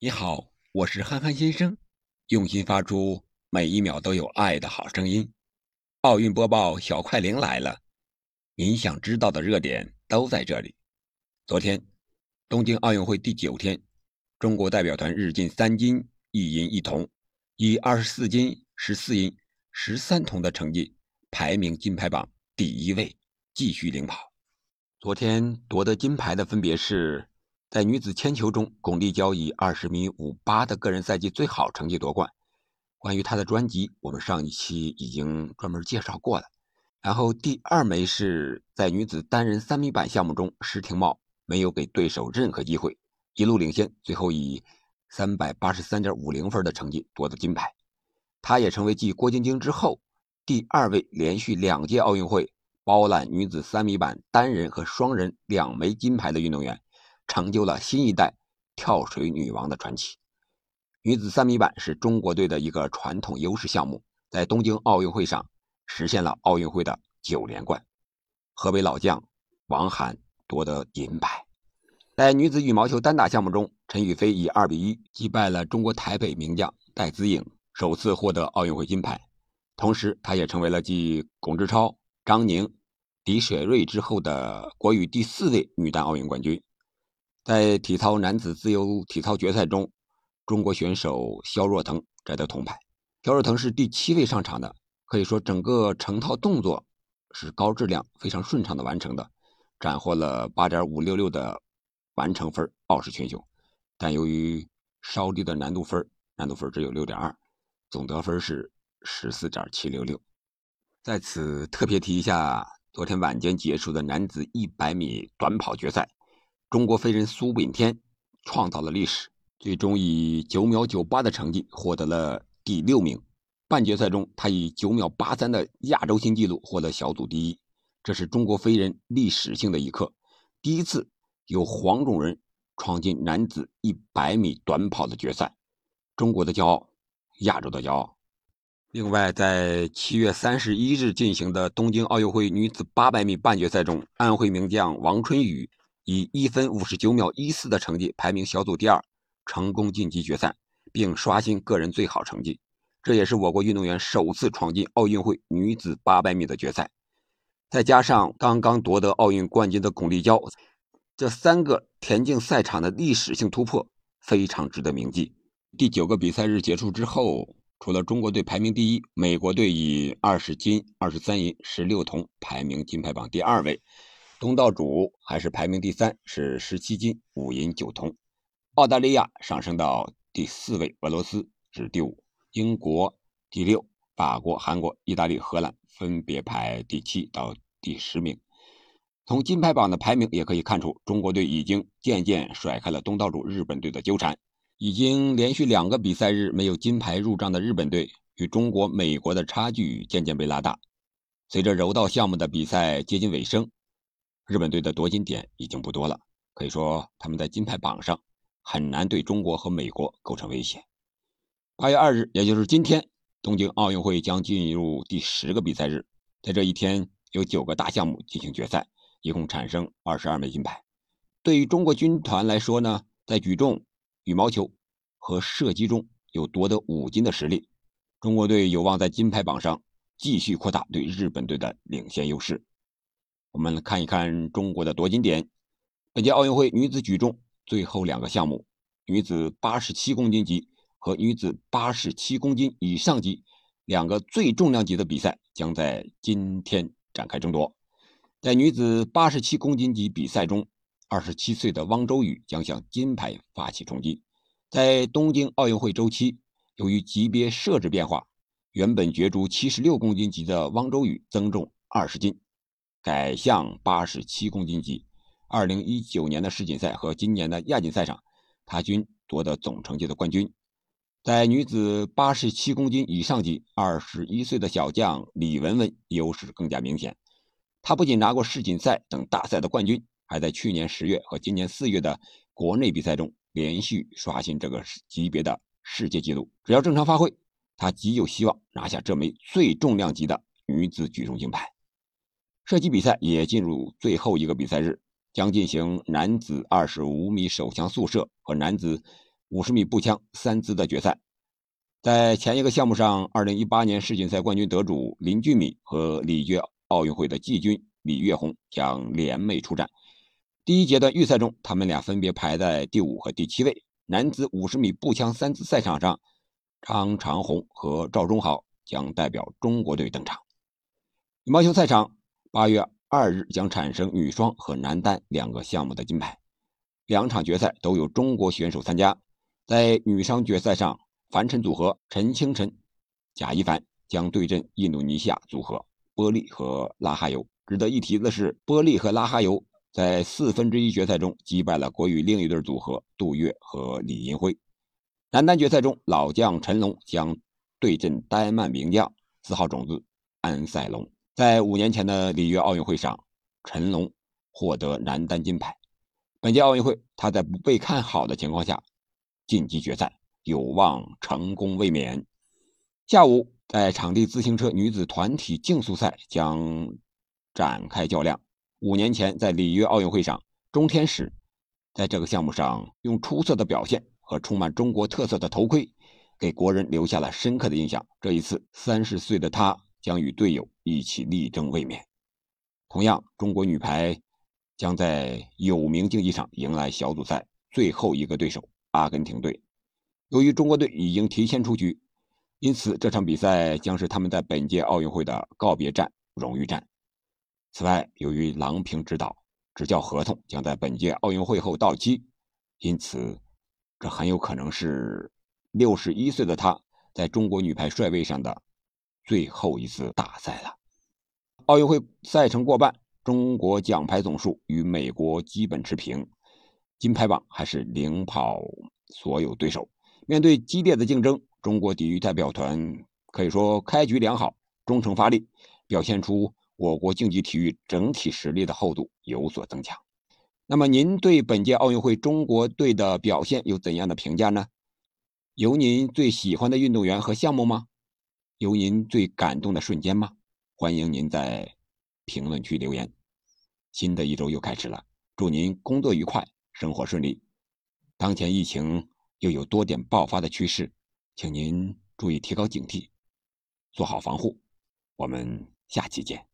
你好，我是憨憨先生，用心发出每一秒都有爱的好声音。奥运播报小快灵来了，您想知道的热点都在这里。昨天，东京奥运会第九天，中国代表团日进三金一银一铜，以二十四金、十四银、十三铜的成绩排名金牌榜第一位，继续领跑。昨天夺得金牌的分别是。在女子铅球中，巩立姣以二十米五八的个人赛季最好成绩夺冠。关于她的专辑，我们上一期已经专门介绍过了。然后第二枚是在女子单人三米板项目中，施廷懋没有给对手任何机会，一路领先，最后以三百八十三点五零分的成绩夺得金牌。她也成为继郭晶晶之后第二位连续两届奥运会包揽女子三米板单人和双人两枚金牌的运动员。成就了新一代跳水女王的传奇。女子三米板是中国队的一个传统优势项目，在东京奥运会上实现了奥运会的九连冠。河北老将王涵夺得银牌。在女子羽毛球单打项目中，陈雨菲以二比一击败了中国台北名将戴资颖，首次获得奥运会金牌。同时，她也成为了继龚志超、张宁、李雪芮之后的国羽第四位女单奥运冠军。在体操男子自由体操决赛中，中国选手肖若腾摘得铜牌。肖若腾是第七位上场的，可以说整个成套动作是高质量、非常顺畅的完成的，斩获了八点五六六的完成分，傲视群雄。但由于稍低的难度分，难度分只有六点二，总得分是十四点七六六。在此特别提一下，昨天晚间结束的男子一百米短跑决赛。中国飞人苏炳添创造了历史，最终以九秒九八的成绩获得了第六名。半决赛中，他以九秒八三的亚洲新纪录获得小组第一，这是中国飞人历史性的一刻，第一次有黄种人闯进男子一百米短跑的决赛，中国的骄傲，亚洲的骄傲。另外，在七月三十一日进行的东京奥运会女子八百米半决赛中，安徽名将王春雨。以一分五十九秒一四的成绩排名小组第二，成功晋级决赛，并刷新个人最好成绩。这也是我国运动员首次闯进奥运会女子八百米的决赛。再加上刚刚夺得奥运冠军的巩立姣，这三个田径赛场的历史性突破非常值得铭记。第九个比赛日结束之后，除了中国队排名第一，美国队以二十金、二十三银、十六铜排名金牌榜第二位。东道主还是排名第三，是十七金五银九铜。澳大利亚上升到第四位，俄罗斯是第五，英国第六，法国、韩国、意大利、荷兰分别排第七到第十名。从金牌榜的排名也可以看出，中国队已经渐渐甩开了东道主日本队的纠缠。已经连续两个比赛日没有金牌入账的日本队，与中国、美国的差距渐渐被拉大。随着柔道项目的比赛接近尾声。日本队的夺金点已经不多了，可以说他们在金牌榜上很难对中国和美国构成威胁。八月二日，也就是今天，东京奥运会将进入第十个比赛日，在这一天有九个大项目进行决赛，一共产生二十二枚金牌。对于中国军团来说呢，在举重、羽毛球和射击中有夺得五金的实力，中国队有望在金牌榜上继续扩大对日本队的领先优势。我们来看一看中国的夺金点。本届奥运会女子举重最后两个项目，女子八十七公斤级和女子八十七公斤以上级两个最重量级的比赛将在今天展开争夺。在女子八十七公斤级比赛中，二十七岁的汪周雨将向金牌发起冲击。在东京奥运会周期，由于级别设置变化，原本角逐七十六公斤级的汪周雨增重二十斤。改向八十七公斤级。二零一九年的世锦赛和今年的亚锦赛上，他均夺得总成绩的冠军。在女子八十七公斤以上级，二十一岁的小将李雯雯优势更加明显。她不仅拿过世锦赛等大赛的冠军，还在去年十月和今年四月的国内比赛中连续刷新这个级别的世界纪录。只要正常发挥，她极有希望拿下这枚最重量级的女子举重金牌。射击比赛也进入最后一个比赛日，将进行男子二十五米手枪速射和男子五十米步枪三姿的决赛。在前一个项目上，二零一八年世锦赛冠军得主林俊敏和里约奥运会的季军李月红将联袂出战。第一阶段预赛中，他们俩分别排在第五和第七位。男子五十米步枪三姿赛场上，张长虹和赵忠豪将代表中国队登场。羽毛球赛场，八月二日将产生女双和男单两个项目的金牌，两场决赛都有中国选手参加。在女双决赛上。樊晨组合陈清晨、贾一凡将对阵印度尼西亚组合波利和拉哈尤。值得一提的是，波利和拉哈尤在四分之一决赛中击败了国羽另一对组合杜月和李银辉。男单决赛中，老将陈龙将对阵丹麦名将四号种子安塞龙。在五年前的里约奥运会上，陈龙获得男单金牌。本届奥运会，他在不被看好的情况下晋级决赛。有望成功卫冕。下午，在场地自行车女子团体竞速赛将展开较量。五年前，在里约奥运会上，钟天使在这个项目上用出色的表现和充满中国特色的头盔，给国人留下了深刻的印象。这一次，三十岁的她将与队友一起力争卫冕。同样，中国女排将在有名竞技场迎来小组赛最后一个对手——阿根廷队。由于中国队已经提前出局，因此这场比赛将是他们在本届奥运会的告别战、荣誉战。此外，由于郎平指导执教合同将在本届奥运会后到期，因此这很有可能是六十一岁的他在中国女排帅位上的最后一次大赛了。奥运会赛程过半，中国奖牌总数与美国基本持平，金牌榜还是领跑所有对手。面对激烈的竞争，中国体育代表团可以说开局良好，中程发力，表现出我国竞技体育整体实力的厚度有所增强。那么，您对本届奥运会中国队的表现有怎样的评价呢？有您最喜欢的运动员和项目吗？有您最感动的瞬间吗？欢迎您在评论区留言。新的一周又开始了，祝您工作愉快，生活顺利。当前疫情。又有多点爆发的趋势，请您注意提高警惕，做好防护。我们下期见。